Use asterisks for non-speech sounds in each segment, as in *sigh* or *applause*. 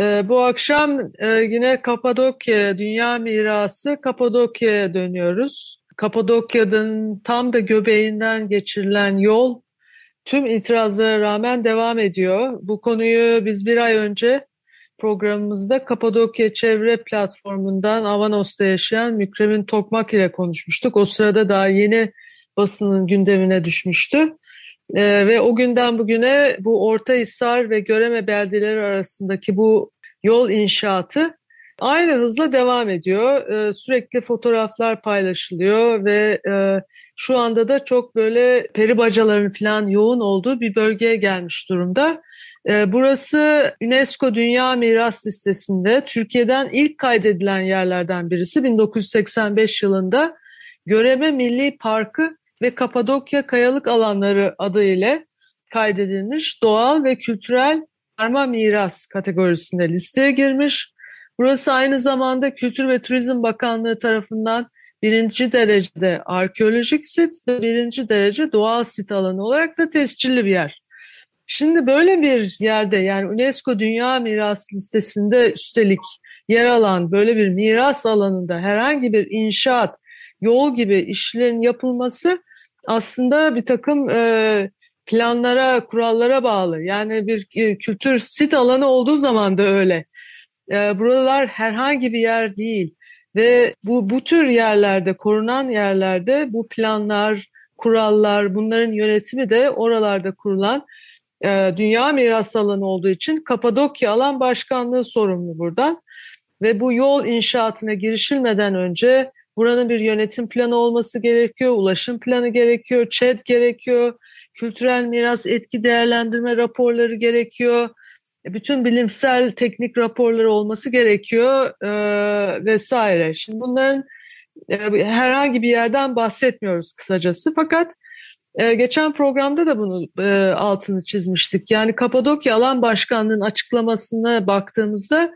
Ee, bu akşam e, yine Kapadokya Dünya Mirası Kapadokya'ya dönüyoruz. Kapadokya'nın tam da göbeğinden geçirilen yol tüm itirazlara rağmen devam ediyor. Bu konuyu biz bir ay önce programımızda Kapadokya Çevre Platformu'ndan Avanos'ta yaşayan Mükremin Tokmak ile konuşmuştuk. O sırada daha yeni basının gündemine düşmüştü. Ee, ve o günden bugüne bu Orta Hisar ve Göreme beldeleri arasındaki bu yol inşaatı aynı hızla devam ediyor. Ee, sürekli fotoğraflar paylaşılıyor ve e, şu anda da çok böyle peri bacaların falan yoğun olduğu bir bölgeye gelmiş durumda. Ee, burası UNESCO Dünya Miras Listesi'nde Türkiye'den ilk kaydedilen yerlerden birisi. 1985 yılında Göreme Milli Parkı ve Kapadokya Kayalık Alanları adı ile kaydedilmiş doğal ve kültürel karma miras kategorisinde listeye girmiş. Burası aynı zamanda Kültür ve Turizm Bakanlığı tarafından birinci derecede arkeolojik sit ve birinci derece doğal sit alanı olarak da tescilli bir yer. Şimdi böyle bir yerde yani UNESCO Dünya Miras Listesi'nde üstelik yer alan böyle bir miras alanında herhangi bir inşaat, yol gibi işlerin yapılması aslında bir takım e, planlara, kurallara bağlı. Yani bir e, kültür sit alanı olduğu zaman da öyle. E, buralar herhangi bir yer değil ve bu bu tür yerlerde, korunan yerlerde bu planlar, kurallar, bunların yönetimi de oralarda kurulan e, dünya miras alanı olduğu için Kapadokya Alan Başkanlığı sorumlu buradan. Ve bu yol inşaatına girişilmeden önce buranın bir yönetim planı olması gerekiyor, ulaşım planı gerekiyor, ÇED gerekiyor, kültürel miras etki değerlendirme raporları gerekiyor. E, bütün bilimsel teknik raporları olması gerekiyor e, vesaire. Şimdi bunların e, herhangi bir yerden bahsetmiyoruz kısacası. Fakat e, geçen programda da bunu e, altını çizmiştik. Yani Kapadokya Alan Başkanlığı'nın açıklamasına baktığımızda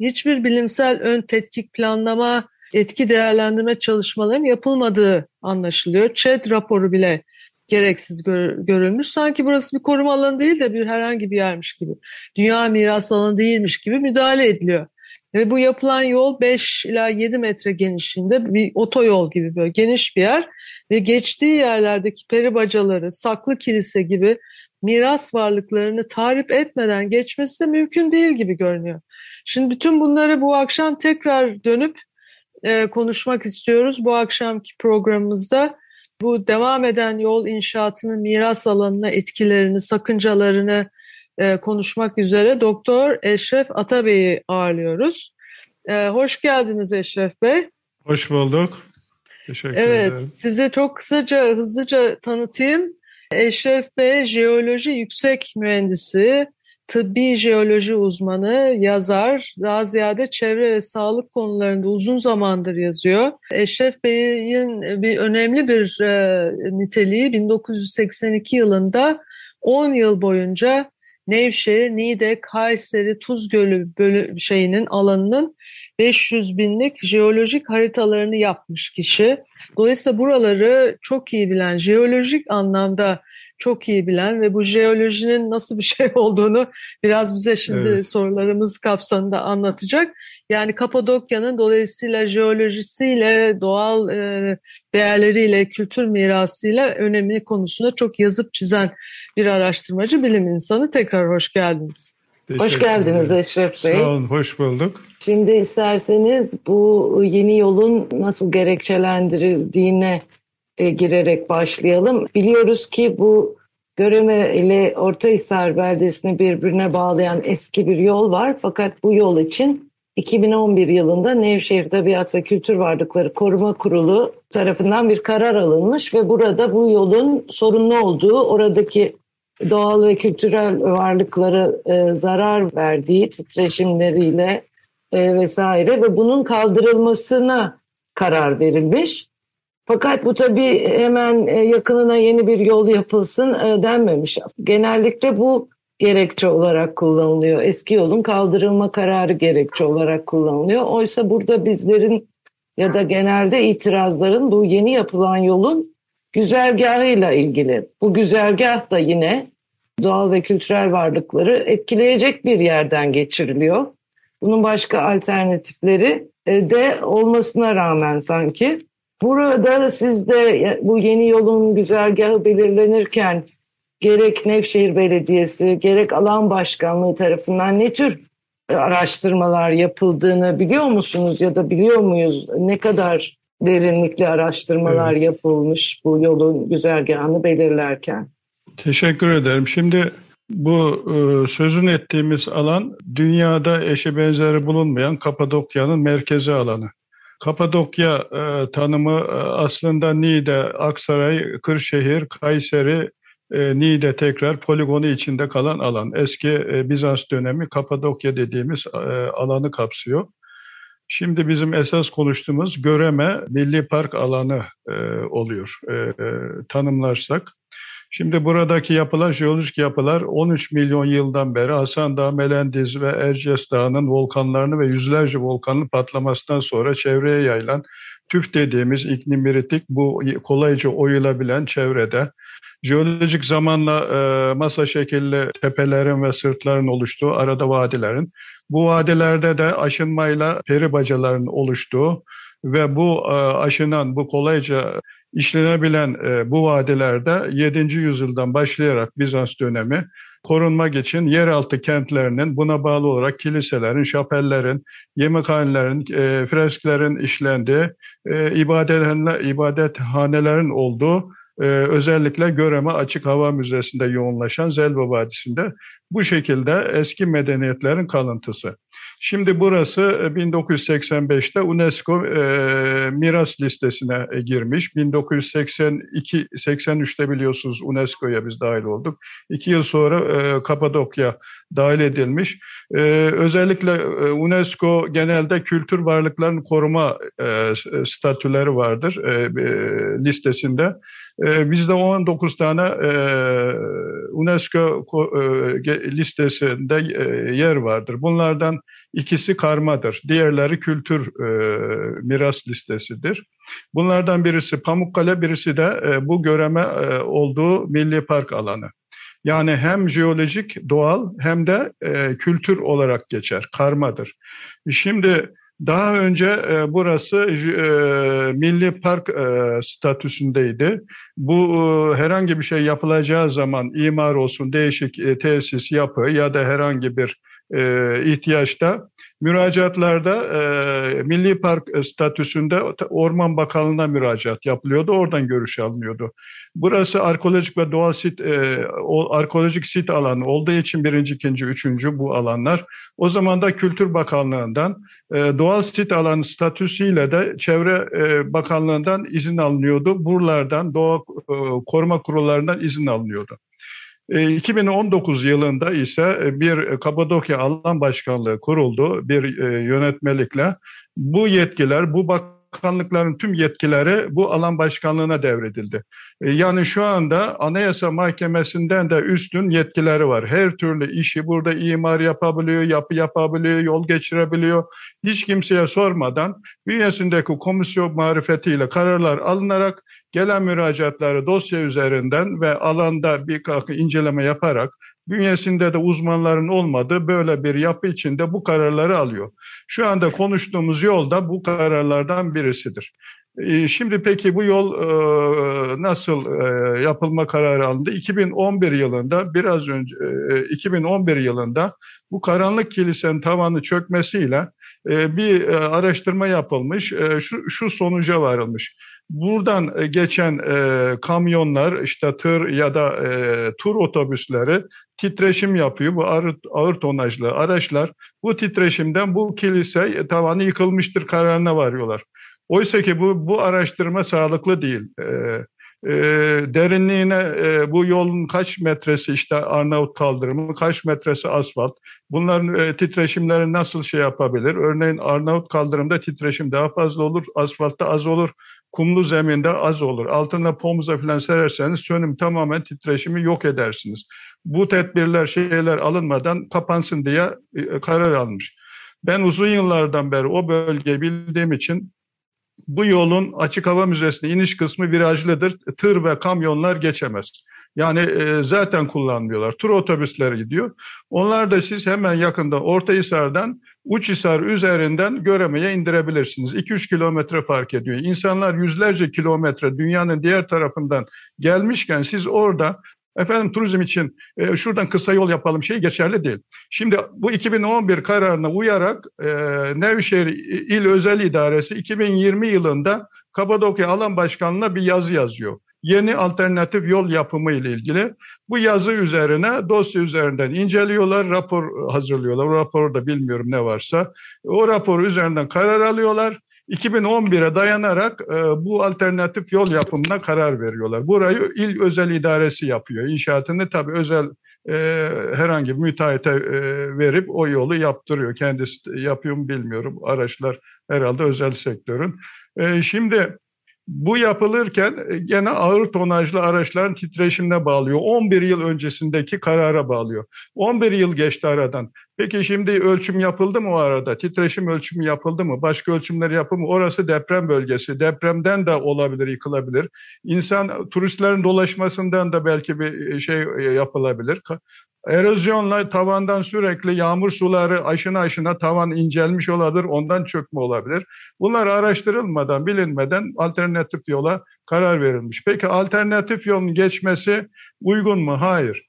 hiçbir bilimsel ön tetkik planlama etki değerlendirme çalışmalarının yapılmadığı anlaşılıyor. ÇED raporu bile gereksiz gör, görülmüş. Sanki burası bir koruma alanı değil de bir herhangi bir yermiş gibi. Dünya miras alanı değilmiş gibi müdahale ediliyor. Ve bu yapılan yol 5 ila 7 metre genişliğinde bir otoyol gibi böyle geniş bir yer. Ve geçtiği yerlerdeki peri bacaları, saklı kilise gibi miras varlıklarını tarif etmeden geçmesi de mümkün değil gibi görünüyor. Şimdi bütün bunları bu akşam tekrar dönüp e, konuşmak istiyoruz. Bu akşamki programımızda bu devam eden yol inşaatının miras alanına etkilerini, sakıncalarını e, konuşmak üzere Doktor Eşref Atabey'i ağırlıyoruz. E, hoş geldiniz Eşref Bey. Hoş bulduk. Teşekkür evet, ederim. sizi çok kısaca, hızlıca tanıtayım. Eşref Bey, jeoloji yüksek mühendisi, tıbbi jeoloji uzmanı, yazar, daha ziyade çevre ve sağlık konularında uzun zamandır yazıyor. Eşref Bey'in bir önemli bir e, niteliği 1982 yılında 10 yıl boyunca Nevşehir, Niğde, Kayseri, Tuz Gölü bölü şeyinin alanının 500 binlik jeolojik haritalarını yapmış kişi. Dolayısıyla buraları çok iyi bilen, jeolojik anlamda çok iyi bilen ve bu jeolojinin nasıl bir *laughs* şey olduğunu biraz bize şimdi evet. sorularımız kapsamında anlatacak. Yani Kapadokya'nın dolayısıyla jeolojisiyle, doğal e, değerleriyle, kültür mirasıyla önemli konusunda çok yazıp çizen bir araştırmacı, bilim insanı. Tekrar hoş geldiniz. Hoş geldiniz Eşref Bey. Sağ olun, hoş bulduk. Şimdi isterseniz bu yeni yolun nasıl gerekçelendirildiğine e, girerek başlayalım. Biliyoruz ki bu Göreme ile Ortahisar beldesini birbirine bağlayan eski bir yol var. Fakat bu yol için 2011 yılında Nevşehir Tabiat ve Kültür Varlıkları Koruma Kurulu tarafından bir karar alınmış ve burada bu yolun sorunlu olduğu, oradaki doğal ve kültürel varlıklara e, zarar verdiği titreşimleriyle e, vesaire ve bunun kaldırılmasına karar verilmiş. Fakat bu tabii hemen e, yakınına yeni bir yol yapılsın e, denmemiş. Genellikle bu gerekçe olarak kullanılıyor. Eski yolun kaldırılma kararı gerekçe olarak kullanılıyor. Oysa burada bizlerin ya da genelde itirazların bu yeni yapılan yolun güzergahıyla ilgili. Bu güzergah da yine doğal ve kültürel varlıkları etkileyecek bir yerden geçiriliyor. Bunun başka alternatifleri e, de olmasına rağmen sanki. Burada siz de bu yeni yolun güzergahı belirlenirken gerek Nevşehir Belediyesi gerek alan başkanlığı tarafından ne tür araştırmalar yapıldığını biliyor musunuz ya da biliyor muyuz? Ne kadar derinlikli araştırmalar evet. yapılmış bu yolun güzergahını belirlerken? Teşekkür ederim. Şimdi bu e, sözün ettiğimiz alan dünyada eşi benzeri bulunmayan Kapadokya'nın merkezi alanı. Kapadokya e, tanımı e, aslında Niğde, Aksaray, Kırşehir, Kayseri, e, Niğde tekrar poligonu içinde kalan alan. Eski e, Bizans dönemi Kapadokya dediğimiz e, alanı kapsıyor. Şimdi bizim esas konuştuğumuz Göreme Milli Park alanı e, oluyor e, e, tanımlarsak. Şimdi buradaki yapılar, jeolojik yapılar 13 milyon yıldan beri Hasan Dağı, Melendiz ve Erciyes Dağı'nın volkanlarını ve yüzlerce volkanın patlamasından sonra çevreye yayılan tüf dediğimiz iklim biritik bu kolayca oyulabilen çevrede. Jeolojik zamanla e, masa şekilli tepelerin ve sırtların oluştuğu arada vadilerin bu vadilerde de aşınmayla peri bacaların oluştuğu ve bu e, aşınan, bu kolayca işlenebilen e, bu vadilerde 7. yüzyıldan başlayarak Bizans dönemi korunmak için yeraltı kentlerinin buna bağlı olarak kiliselerin, şapellerin, yemekhanelerin, e, fresklerin işlendiği, e, ibadethanelerin olduğu e, özellikle Göreme Açık Hava Müzesi'nde yoğunlaşan Zelva Vadisi'nde bu şekilde eski medeniyetlerin kalıntısı. Şimdi burası 1985'te e, UNESCO e, miras listesine e, girmiş. 1982 83'te biliyorsunuz UNESCO'ya biz dahil olduk. İki yıl sonra e, Kapadokya dahil edilmiş. E, özellikle e, UNESCO genelde kültür varlıklarının koruma e, statüleri vardır e, e, listesinde. E, bizde 19 tane e, UNESCO e, listesinde e, yer vardır. Bunlardan İkisi karmadır. Diğerleri kültür miras listesidir. Bunlardan birisi Pamukkale, birisi de bu göreme olduğu milli park alanı. Yani hem jeolojik, doğal hem de kültür olarak geçer, karmadır. Şimdi daha önce e, burası e, milli park e, statüsündeydi. Bu e, herhangi bir şey yapılacağı zaman imar olsun, değişik e, tesis, yapı ya da herhangi bir e, ihtiyaçta müracaatlarda e, Milli Park statüsünde Orman Bakanlığı'na müracaat yapılıyordu. Oradan görüş alınıyordu. Burası arkeolojik ve doğal sit, e, o, arkeolojik sit alanı olduğu için birinci, ikinci, üçüncü bu alanlar. O zaman da Kültür Bakanlığı'ndan e, doğal sit alanı statüsüyle de Çevre e, Bakanlığı'ndan izin alınıyordu. Buralardan doğa e, koruma kurullarından izin alınıyordu. 2019 e, yılında ise e, bir Kapadokya Alan Başkanlığı kuruldu bir e, yönetmelikle. Bu yetkiler, bu bakanlıkların tüm yetkileri bu alan başkanlığına devredildi. Yani şu anda Anayasa Mahkemesi'nden de üstün yetkileri var. Her türlü işi burada imar yapabiliyor, yapı yapabiliyor, yol geçirebiliyor. Hiç kimseye sormadan bünyesindeki komisyon marifetiyle kararlar alınarak gelen müracaatları dosya üzerinden ve alanda bir inceleme yaparak bünyesinde de uzmanların olmadığı böyle bir yapı içinde bu kararları alıyor. Şu anda konuştuğumuz yol da bu kararlardan birisidir. Ee, şimdi peki bu yol e, nasıl e, yapılma kararı alındı? 2011 yılında biraz önce 2011 e, yılında bu karanlık kilisenin tavanı çökmesiyle bir araştırma yapılmış. Şu, şu sonuca varılmış Buradan geçen kamyonlar işte tır ya da tur otobüsleri titreşim yapıyor. Bu ağır, ağır tonajlı araçlar bu titreşimden bu kilise tavanı yıkılmıştır kararına varıyorlar. Oysa ki bu, bu araştırma sağlıklı değil. E, e, derinliğine e, bu yolun kaç metresi işte Arnavut kaldırımı, kaç metresi asfalt, bunların e, titreşimleri nasıl şey yapabilir? Örneğin Arnavut kaldırımda titreşim daha fazla olur, asfaltta az olur, kumlu zeminde az olur. Altına pomuza falan sererseniz sönüm tamamen titreşimi yok edersiniz. Bu tedbirler şeyler alınmadan kapansın diye e, karar almış. Ben uzun yıllardan beri o bölgeyi bildiğim için bu yolun açık hava müzesine iniş kısmı virajlıdır. Tır ve kamyonlar geçemez. Yani e, zaten kullanmıyorlar. Tur otobüsleri gidiyor. Onlar da siz hemen yakında Ortahisar'dan Uçhisar üzerinden Göreme'ye indirebilirsiniz. 2-3 kilometre fark ediyor. İnsanlar yüzlerce kilometre dünyanın diğer tarafından gelmişken siz orada efendim turizm için e, şuradan kısa yol yapalım şey geçerli değil. Şimdi bu 2011 kararına uyarak e, Nevşehir İl Özel İdaresi 2020 yılında Kapadokya Alan Başkanlığı'na bir yazı yazıyor. Yeni alternatif yol yapımı ile ilgili. Bu yazı üzerine dosya üzerinden inceliyorlar, rapor hazırlıyorlar. O raporda bilmiyorum ne varsa. O rapor üzerinden karar alıyorlar 2011'e dayanarak e, bu alternatif yol yapımına karar veriyorlar. Burayı il özel idaresi yapıyor. İnşaatını tabii özel e, herhangi bir müteahhite e, verip o yolu yaptırıyor. Kendisi yapıyor mu bilmiyorum. Araçlar herhalde özel sektörün. E, şimdi bu yapılırken e, gene ağır tonajlı araçların titreşimine bağlıyor. 11 yıl öncesindeki karara bağlıyor. 11 yıl geçti aradan. Peki şimdi ölçüm yapıldı mı o arada? Titreşim ölçümü yapıldı mı? Başka ölçümler yapıldı mı? Orası deprem bölgesi. Depremden de olabilir, yıkılabilir. İnsan turistlerin dolaşmasından da belki bir e, şey e, yapılabilir. Erozyonla tavandan sürekli yağmur suları aşına aşına tavan incelmiş olabilir, ondan çökme olabilir. Bunlar araştırılmadan, bilinmeden alternatif yola karar verilmiş. Peki alternatif yolun geçmesi uygun mu? Hayır.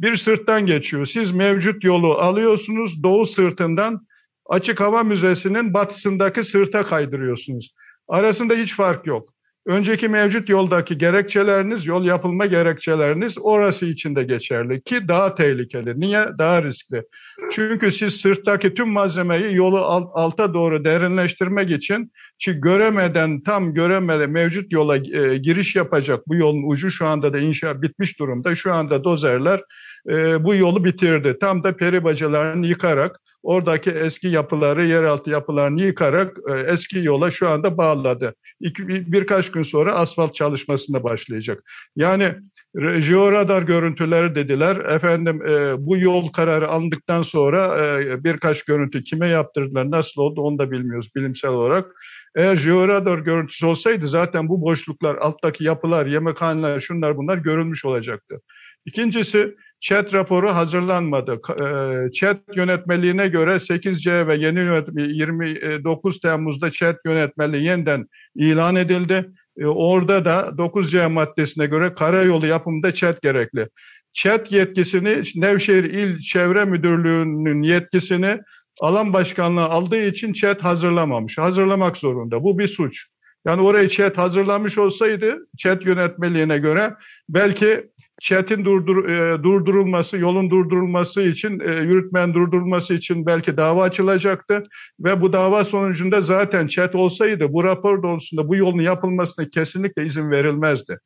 Bir sırttan geçiyor. Siz mevcut yolu alıyorsunuz, doğu sırtından Açık Hava Müzesi'nin batısındaki sırta kaydırıyorsunuz. Arasında hiç fark yok. Önceki mevcut yoldaki gerekçeleriniz, yol yapılma gerekçeleriniz orası için de geçerli ki daha tehlikeli. Niye? Daha riskli. Çünkü siz sırttaki tüm malzemeyi yolu alta doğru derinleştirmek için ki göremeden tam göremeden mevcut yola e, giriş yapacak bu yolun ucu şu anda da inşa bitmiş durumda. Şu anda dozerler e, bu yolu bitirdi. Tam da peri bacalarını yıkarak oradaki eski yapıları, yeraltı yapılarını yıkarak e, eski yola şu anda bağladı. İki, bir, birkaç gün sonra asfalt çalışmasına başlayacak. Yani Georadar görüntüleri dediler. Efendim e, bu yol kararı alındıktan sonra e, birkaç görüntü kime yaptırdılar, nasıl oldu onu da bilmiyoruz bilimsel olarak. Eğer georadar görüntüsü olsaydı zaten bu boşluklar, alttaki yapılar, yemekhaneler, şunlar bunlar görülmüş olacaktı. İkincisi ÇED raporu hazırlanmadı. ÇED yönetmeliğine göre 8C ve yeni yönetmeliği 29 Temmuz'da ÇED yönetmeliği yeniden ilan edildi. E, orada da 9C maddesine göre karayolu yapımında ÇED gerekli. ÇED yetkisini Nevşehir İl Çevre Müdürlüğü'nün yetkisini alan başkanlığı aldığı için ÇED hazırlamamış. Hazırlamak zorunda. Bu bir suç. Yani orayı ÇED hazırlamış olsaydı ÇED yönetmeliğine göre belki ÇED'in durdur, e, durdurulması, yolun durdurulması için, e, yürütmenin durdurulması için belki dava açılacaktı. Ve bu dava sonucunda zaten ÇED olsaydı bu rapor doğrultusunda bu yolun yapılmasına kesinlikle izin verilmezdi.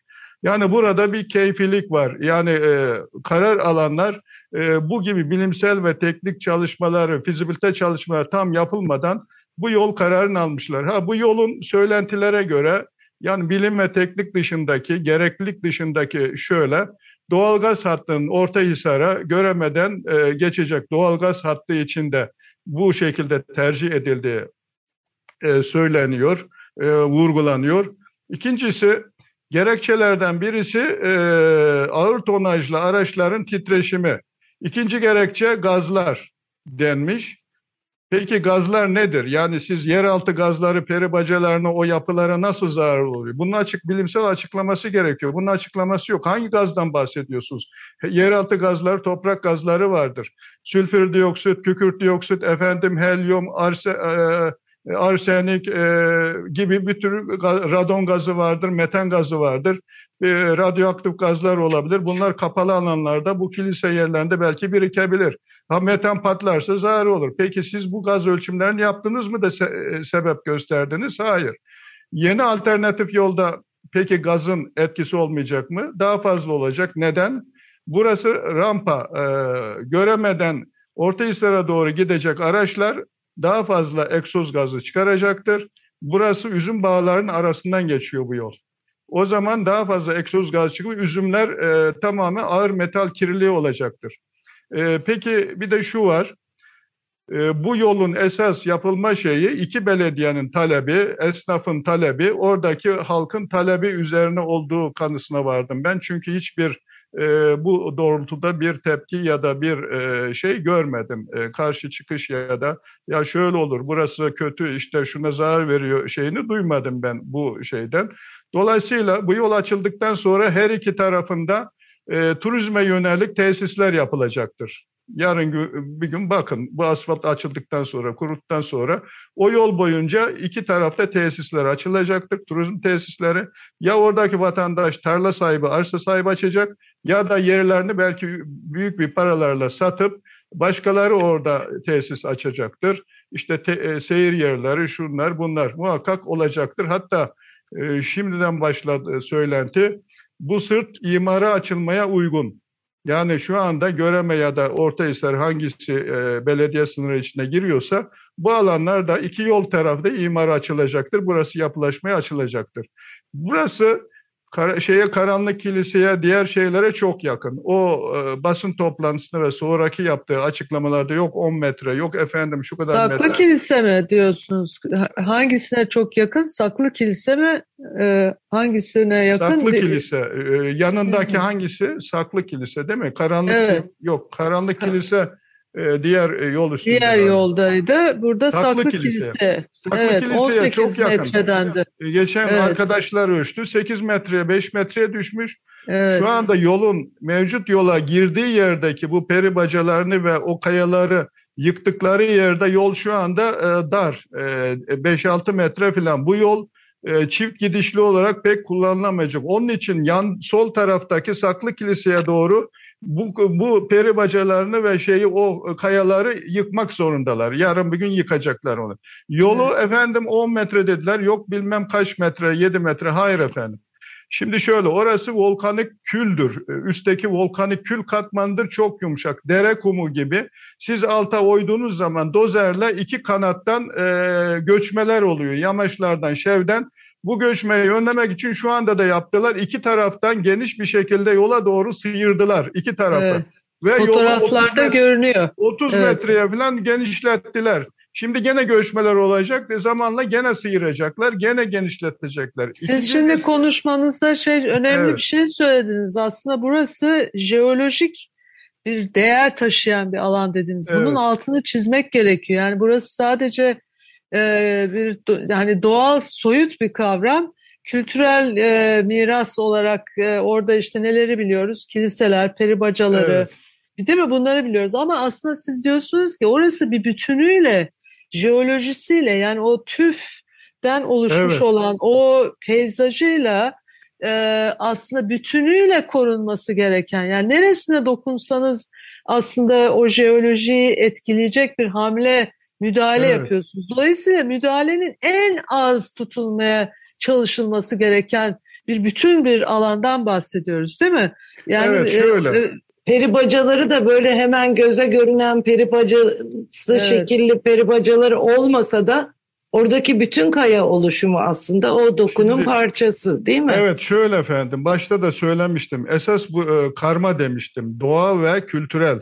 Yani burada bir keyfilik var. Yani e, karar alanlar e, bu gibi bilimsel ve teknik çalışmaları, fizibilite çalışmaları tam yapılmadan bu yol kararını almışlar. Ha bu yolun söylentilere göre yani bilim ve teknik dışındaki, gereklilik dışındaki şöyle, doğalgaz hattının Ortahisar'a göremeden e, geçecek doğalgaz hattı içinde bu şekilde tercih edildiği e, söyleniyor, e, vurgulanıyor. İkincisi, gerekçelerden birisi e, ağır tonajlı araçların titreşimi. İkinci gerekçe gazlar denmiş. Peki gazlar nedir? Yani siz yeraltı gazları, peri bacalarına, o yapılara nasıl zarar oluyor? Bunun açık bilimsel açıklaması gerekiyor. Bunun açıklaması yok. Hangi gazdan bahsediyorsunuz? Yeraltı gazları, toprak gazları vardır. Sülfür dioksit, kükürt dioksit, efendim helyum, arse, e, arsenik e, gibi bir tür radon gazı vardır, metan gazı vardır. E, radyoaktif gazlar olabilir. Bunlar kapalı alanlarda, bu kilise yerlerinde belki birikebilir. Ha metan patlarsa zarar olur. Peki siz bu gaz ölçümlerini yaptınız mı da se- e, sebep gösterdiniz? Hayır. Yeni alternatif yolda peki gazın etkisi olmayacak mı? Daha fazla olacak. Neden? Burası rampa. E, göremeden Ortahisar'a doğru gidecek araçlar daha fazla egzoz gazı çıkaracaktır. Burası üzüm bağlarının arasından geçiyor bu yol. O zaman daha fazla egzoz gaz çıkıp üzümler e, tamamen ağır metal kirliliği olacaktır. E, peki bir de şu var. E, bu yolun esas yapılma şeyi iki belediyenin talebi, esnafın talebi, oradaki halkın talebi üzerine olduğu kanısına vardım ben. Çünkü hiçbir e, bu doğrultuda bir tepki ya da bir e, şey görmedim. E, karşı çıkış ya da ya şöyle olur burası kötü işte şuna zarar veriyor şeyini duymadım ben bu şeyden. Dolayısıyla bu yol açıldıktan sonra her iki tarafında e, turizme yönelik tesisler yapılacaktır. Yarın bir gün bakın bu asfalt açıldıktan sonra, kuruttuktan sonra o yol boyunca iki tarafta tesisler açılacaktır. Turizm tesisleri ya oradaki vatandaş tarla sahibi, arsa sahibi açacak ya da yerlerini belki büyük bir paralarla satıp başkaları orada tesis açacaktır. İşte te, e, seyir yerleri, şunlar bunlar muhakkak olacaktır. Hatta e, şimdiden başladı söylenti bu sırt imara açılmaya uygun. Yani şu anda Göreme ya da Ortahisar hangisi e, belediye sınırı içine giriyorsa bu alanlarda iki yol tarafta imara açılacaktır. Burası yapılaşmaya açılacaktır. Burası kar, şeye karanlık kiliseye diğer şeylere çok yakın. O e, basın toplantısında ve sonraki yaptığı açıklamalarda yok 10 metre yok efendim şu kadar Saklı metre. Saklı kilise mi diyorsunuz? Hangisine çok yakın? Saklı kilise mi? E, hangisine yakın? Saklı kilise. E, yanındaki hangisi? Saklı kilise değil mi? Karanlık evet. yok. Karanlık kilise e, diğer e, yol üstünde. Diğer yoldaydı. Burada Saklı, Saklı kilise. kilise. Saklı evet, kiliseye 18 çok yakın. metredendi. E, geçen evet. arkadaşlar ölçtü. 8 metreye 5 metreye düşmüş. Evet. Şu anda yolun mevcut yola girdiği yerdeki bu peri bacalarını ve o kayaları yıktıkları yerde yol şu anda e, dar. E, 5-6 metre falan. Bu yol e, çift gidişli olarak pek kullanılamayacak. Onun için yan sol taraftaki Saklı Kilise'ye doğru bu, bu peri bacalarını ve şeyi o kayaları yıkmak zorundalar. Yarın bir gün yıkacaklar onu. Yolu evet. efendim 10 metre dediler. Yok bilmem kaç metre 7 metre. Hayır efendim. Şimdi şöyle orası volkanik küldür. Üstteki volkanik kül katmandır çok yumuşak. Dere kumu gibi. Siz alta oyduğunuz zaman dozerle iki kanattan e, göçmeler oluyor. Yamaçlardan, şevden bu göçmeyi önlemek için şu anda da yaptılar. İki taraftan geniş bir şekilde yola doğru sıyırdılar. iki tarafı. Evet. Ve Fotoğraflarda görünüyor. 30 evet. metreye falan genişlettiler. Şimdi gene göçmeler olacak ve zamanla gene sıyıracaklar, gene genişletecekler. Siz İkinci şimdi birisi... konuşmanızda şey önemli evet. bir şey söylediniz. Aslında burası jeolojik bir değer taşıyan bir alan dediniz. Bunun evet. altını çizmek gerekiyor. Yani burası sadece e, bir yani doğal soyut bir kavram. Kültürel e, miras olarak e, orada işte neleri biliyoruz? Kiliseler, peri bacaları, evet. değil mi? Bunları biliyoruz. Ama aslında siz diyorsunuz ki orası bir bütünüyle, jeolojisiyle yani o tüften oluşmuş evet. olan o peyzajıyla e, aslında bütünüyle korunması gereken yani neresine dokunsanız aslında o jeolojiyi etkileyecek bir hamle müdahale evet. yapıyorsunuz. Dolayısıyla müdahalenin en az tutulmaya çalışılması gereken bir bütün bir alandan bahsediyoruz değil mi? Yani evet şöyle. E, peri bacaları da böyle hemen göze görünen peri bacası evet. şekilli peri bacaları olmasa da oradaki bütün kaya oluşumu aslında o dokunun Şimdi, parçası değil mi? Evet şöyle efendim başta da söylemiştim esas bu e, karma demiştim doğa ve kültürel.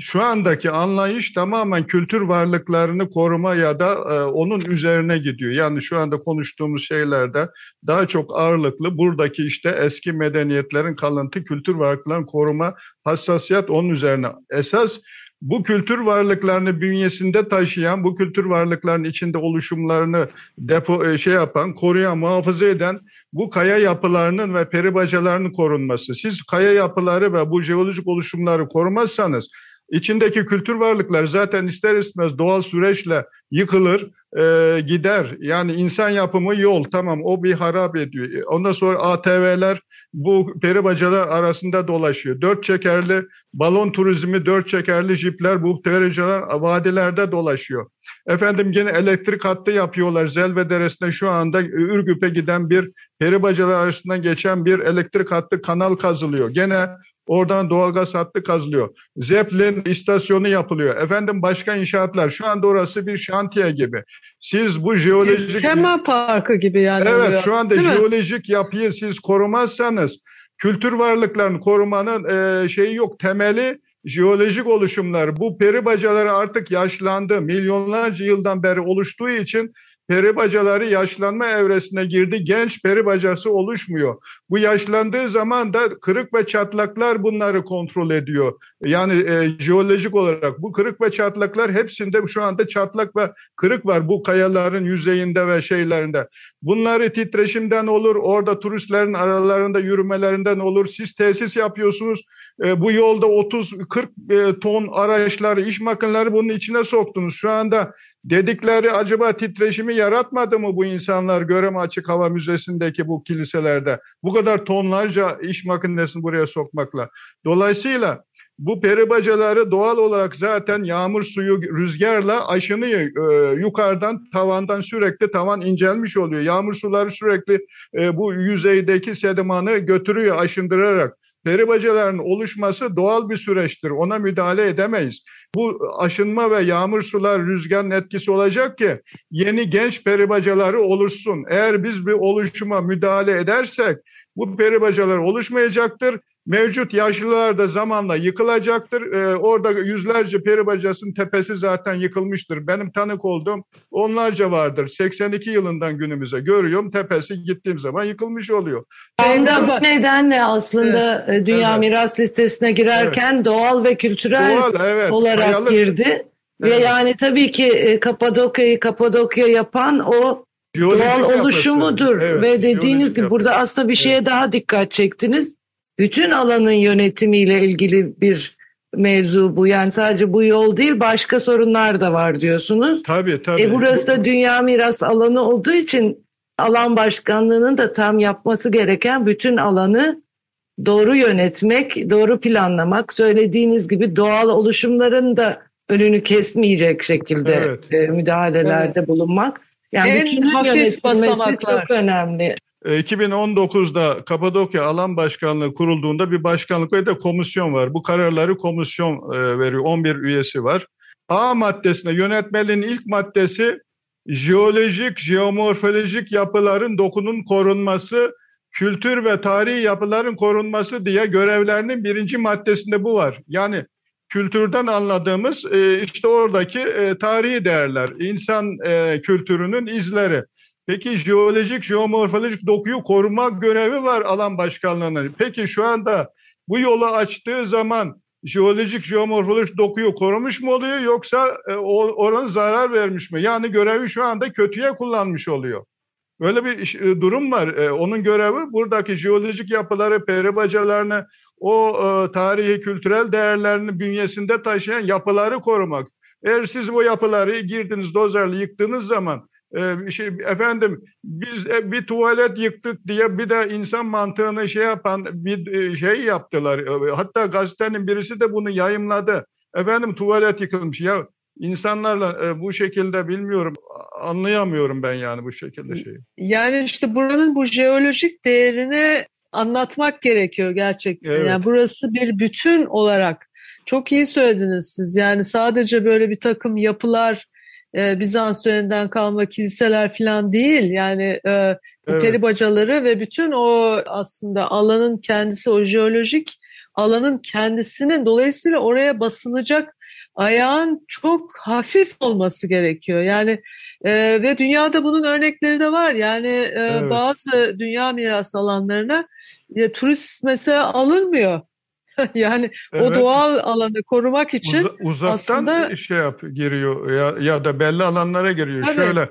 Şu andaki anlayış tamamen kültür varlıklarını koruma ya da e, onun üzerine gidiyor. Yani şu anda konuştuğumuz şeylerde daha çok ağırlıklı buradaki işte eski medeniyetlerin kalıntı kültür varlıklarını koruma hassasiyet onun üzerine. Esas bu kültür varlıklarını bünyesinde taşıyan, bu kültür varlıklarının içinde oluşumlarını depo e, şey yapan, koruyan, muhafaza eden bu kaya yapılarının ve peribacalarının korunması. Siz kaya yapıları ve bu jeolojik oluşumları korumazsanız içindeki kültür varlıklar zaten ister istemez doğal süreçle yıkılır, e, gider. Yani insan yapımı yol tamam o bir harap ediyor. Ondan sonra ATV'ler bu peri bacalar arasında dolaşıyor. Dört çekerli balon turizmi, dört çekerli jipler bu peri bacalar vadilerde dolaşıyor. Efendim yine elektrik hattı yapıyorlar. Zelve Deresi'nde şu anda Ürgüp'e giden bir peri bacalar arasından geçen bir elektrik hattı kanal kazılıyor. Gene Oradan doğalgaz hattı kazılıyor. Zeppelin istasyonu yapılıyor. Efendim başka inşaatlar. Şu anda orası bir şantiye gibi. Siz bu jeolojik... Tema parkı gibi yani. Evet oluyor. şu anda Değil mi? jeolojik yapıyı siz korumazsanız kültür varlıklarını korumanın e, şeyi yok. Temeli jeolojik oluşumlar. Bu peri bacaları artık yaşlandı. Milyonlarca yıldan beri oluştuğu için peri bacaları yaşlanma evresine girdi. Genç peri bacası oluşmuyor. Bu yaşlandığı zaman da kırık ve çatlaklar bunları kontrol ediyor. Yani e, jeolojik olarak bu kırık ve çatlaklar hepsinde şu anda çatlak ve kırık var bu kayaların yüzeyinde ve şeylerinde. Bunları titreşimden olur, orada turistlerin aralarında yürümelerinden olur. Siz tesis yapıyorsunuz. E, bu yolda 30-40 e, ton araçları, iş makineleri bunun içine soktunuz. Şu anda dedikleri acaba titreşimi yaratmadı mı bu insanlar Göreme Açık Hava Müzesi'ndeki bu kiliselerde? Bu kadar tonlarca iş makinesini buraya sokmakla. Dolayısıyla bu peri bacaları doğal olarak zaten yağmur suyu rüzgarla aşınıyor. Ee, yukarıdan tavandan sürekli tavan incelmiş oluyor. Yağmur suları sürekli e, bu yüzeydeki sedimanı götürüyor aşındırarak. Peri bacalarının oluşması doğal bir süreçtir. Ona müdahale edemeyiz. Bu aşınma ve yağmur sular rüzgarın etkisi olacak ki yeni genç peri bacaları oluşsun. Eğer biz bir oluşuma müdahale edersek bu peri bacalar oluşmayacaktır. Mevcut yaşlılar da zamanla yıkılacaktır. Ee, orada yüzlerce peri bacasının tepesi zaten yıkılmıştır. Benim tanık olduğum onlarca vardır. 82 yılından günümüze görüyorum. Tepesi gittiğim zaman yıkılmış oluyor. Da bu nedenle aslında e, Dünya Evet. Miras Listesi'ne girerken doğal ve kültürel Doğal evet. olarak Kayalık. girdi. Ve Evet. yani tabii ki e, Kapadokya'yı Kapadokya yapan o Jeolojik doğal yapısı. oluşumudur. Evet, Ve dediğiniz gibi yapı. burada aslında bir şeye daha dikkat çektiniz. Bütün alanın yönetimiyle ilgili bir mevzu bu. Yani sadece bu yol değil başka sorunlar da var diyorsunuz. Tabii tabii. E burası da dünya miras alanı olduğu için alan başkanlığının da tam yapması gereken bütün alanı doğru yönetmek, doğru planlamak, söylediğiniz gibi doğal oluşumların da önünü kesmeyecek şekilde Evet. e, müdahalelerde bulunmak. Yani En bütünün hafif yönetilmesi basamaklar. çok önemli. E, 2019'da Kapadokya Alan Başkanlığı kurulduğunda bir başkanlık ve de komisyon var. Bu kararları komisyon e, veriyor. 11 üyesi var. A maddesine yönetmeliğin ilk maddesi jeolojik, jeomorfolojik yapıların dokunun korunması, kültür ve tarihi yapıların korunması diye görevlerinin birinci maddesinde bu var. Yani kültürden anladığımız e, işte oradaki e, tarihi değerler, insan e, kültürünün izleri. Peki jeolojik, jeomorfolojik dokuyu koruma görevi var alan başkanlığının. Peki şu anda bu yolu açtığı zaman jeolojik, jeomorfolojik dokuyu korumuş mu oluyor yoksa e, oranın zarar vermiş mi? Yani görevi şu anda kötüye kullanmış oluyor. Böyle bir e, durum var. E, onun görevi buradaki jeolojik yapıları, peri bacalarını, o e, tarihi kültürel değerlerini bünyesinde taşıyan yapıları korumak. Eğer siz bu yapıları girdiniz dozerle yıktığınız zaman e, bir şey efendim biz e, bir tuvalet yıktık diye bir de insan mantığını şey yapan bir e, şey yaptılar. E, Hatta gazetenin birisi de bunu yayımladı. Efendim tuvalet yıkılmış. Ya insanlarla e, bu şekilde bilmiyorum anlayamıyorum ben yani bu şekilde şeyi. Yani işte buranın bu jeolojik değerini anlatmak gerekiyor gerçekten. Evet. Yani burası bir bütün olarak çok iyi söylediniz siz. Yani sadece böyle bir takım yapılar e, Bizans döneminden kalma kiliseler falan değil. Yani e, Evet. peri bacaları ve bütün o aslında alanın kendisi o jeolojik alanın kendisinin dolayısıyla oraya basılacak ayağın çok hafif olması gerekiyor. Yani e, ve dünyada bunun örnekleri de var. Yani e, Evet. bazı dünya miras alanlarına e, turist mesela alınmıyor. *laughs* yani o Evet. doğal alanı korumak için Uza- uzaktan aslında- şey yap giriyor ya, ya da belli alanlara giriyor. Tabii. Şöyle.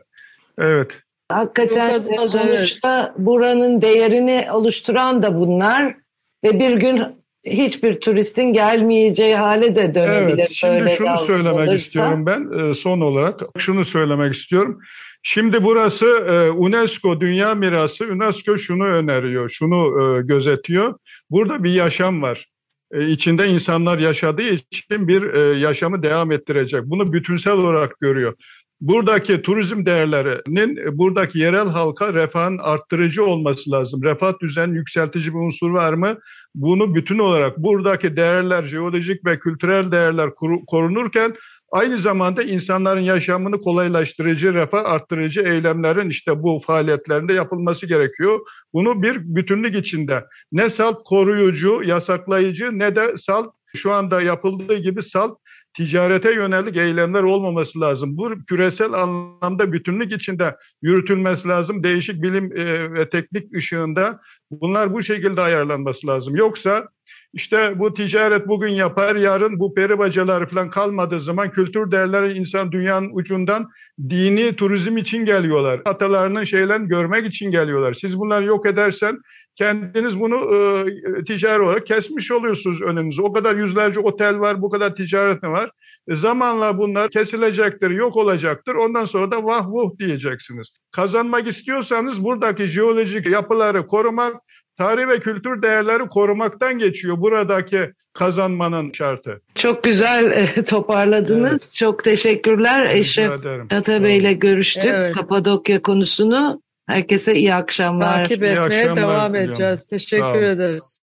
Evet. Hakikaten az- sonuçta buranın değerini oluşturan da bunlar ve bir gün hiçbir turistin gelmeyeceği hale de dönebilir. Evet, şimdi böyle şunu söylemek istiyorum ben e, son olarak. Şunu söylemek istiyorum. Şimdi burası e, UNESCO Dünya Mirası. UNESCO şunu öneriyor, şunu e, gözetiyor. Burada bir yaşam var. E, içinde insanlar yaşadığı için bir e, yaşamı devam ettirecek. Bunu bütünsel olarak görüyor. Buradaki turizm değerlerinin e, buradaki yerel halka refahın arttırıcı olması lazım. Refah düzen yükseltici bir unsur var mı? Bunu bütün olarak buradaki değerler, jeolojik ve kültürel değerler koru- korunurken aynı zamanda insanların yaşamını kolaylaştırıcı, refah arttırıcı eylemlerin işte bu faaliyetlerinde yapılması gerekiyor. Bunu bir bütünlük içinde ne salt koruyucu, yasaklayıcı ne de salt şu anda yapıldığı gibi salt ticarete yönelik eylemler olmaması lazım. Bu küresel anlamda bütünlük içinde yürütülmesi lazım. Değişik bilim e, ve teknik ışığında bunlar bu şekilde ayarlanması lazım. Yoksa işte bu ticaret bugün yapar, yarın bu peri bacaları falan kalmadığı zaman kültür değerleri insan dünyanın ucundan dini turizm için geliyorlar. Atalarının şeylerini görmek için geliyorlar. Siz bunları yok edersen kendiniz bunu e, ticari olarak kesmiş oluyorsunuz önünüzü. O kadar yüzlerce otel var, bu kadar ticaret mi var? E, zamanla bunlar kesilecektir, yok olacaktır. Ondan sonra da vah vuh diyeceksiniz. Kazanmak istiyorsanız buradaki jeolojik yapıları korumak, tarih ve kültür değerleri korumaktan geçiyor buradaki kazanmanın şartı. Çok güzel e, toparladınız. Çok teşekkürler. Rica Eşref. Atabey ile görüştük Evet. Kapadokya konusunu. Herkese iyi akşamlar. Takip etmeye akşamlar devam edeceğiz. Teşekkür ederiz.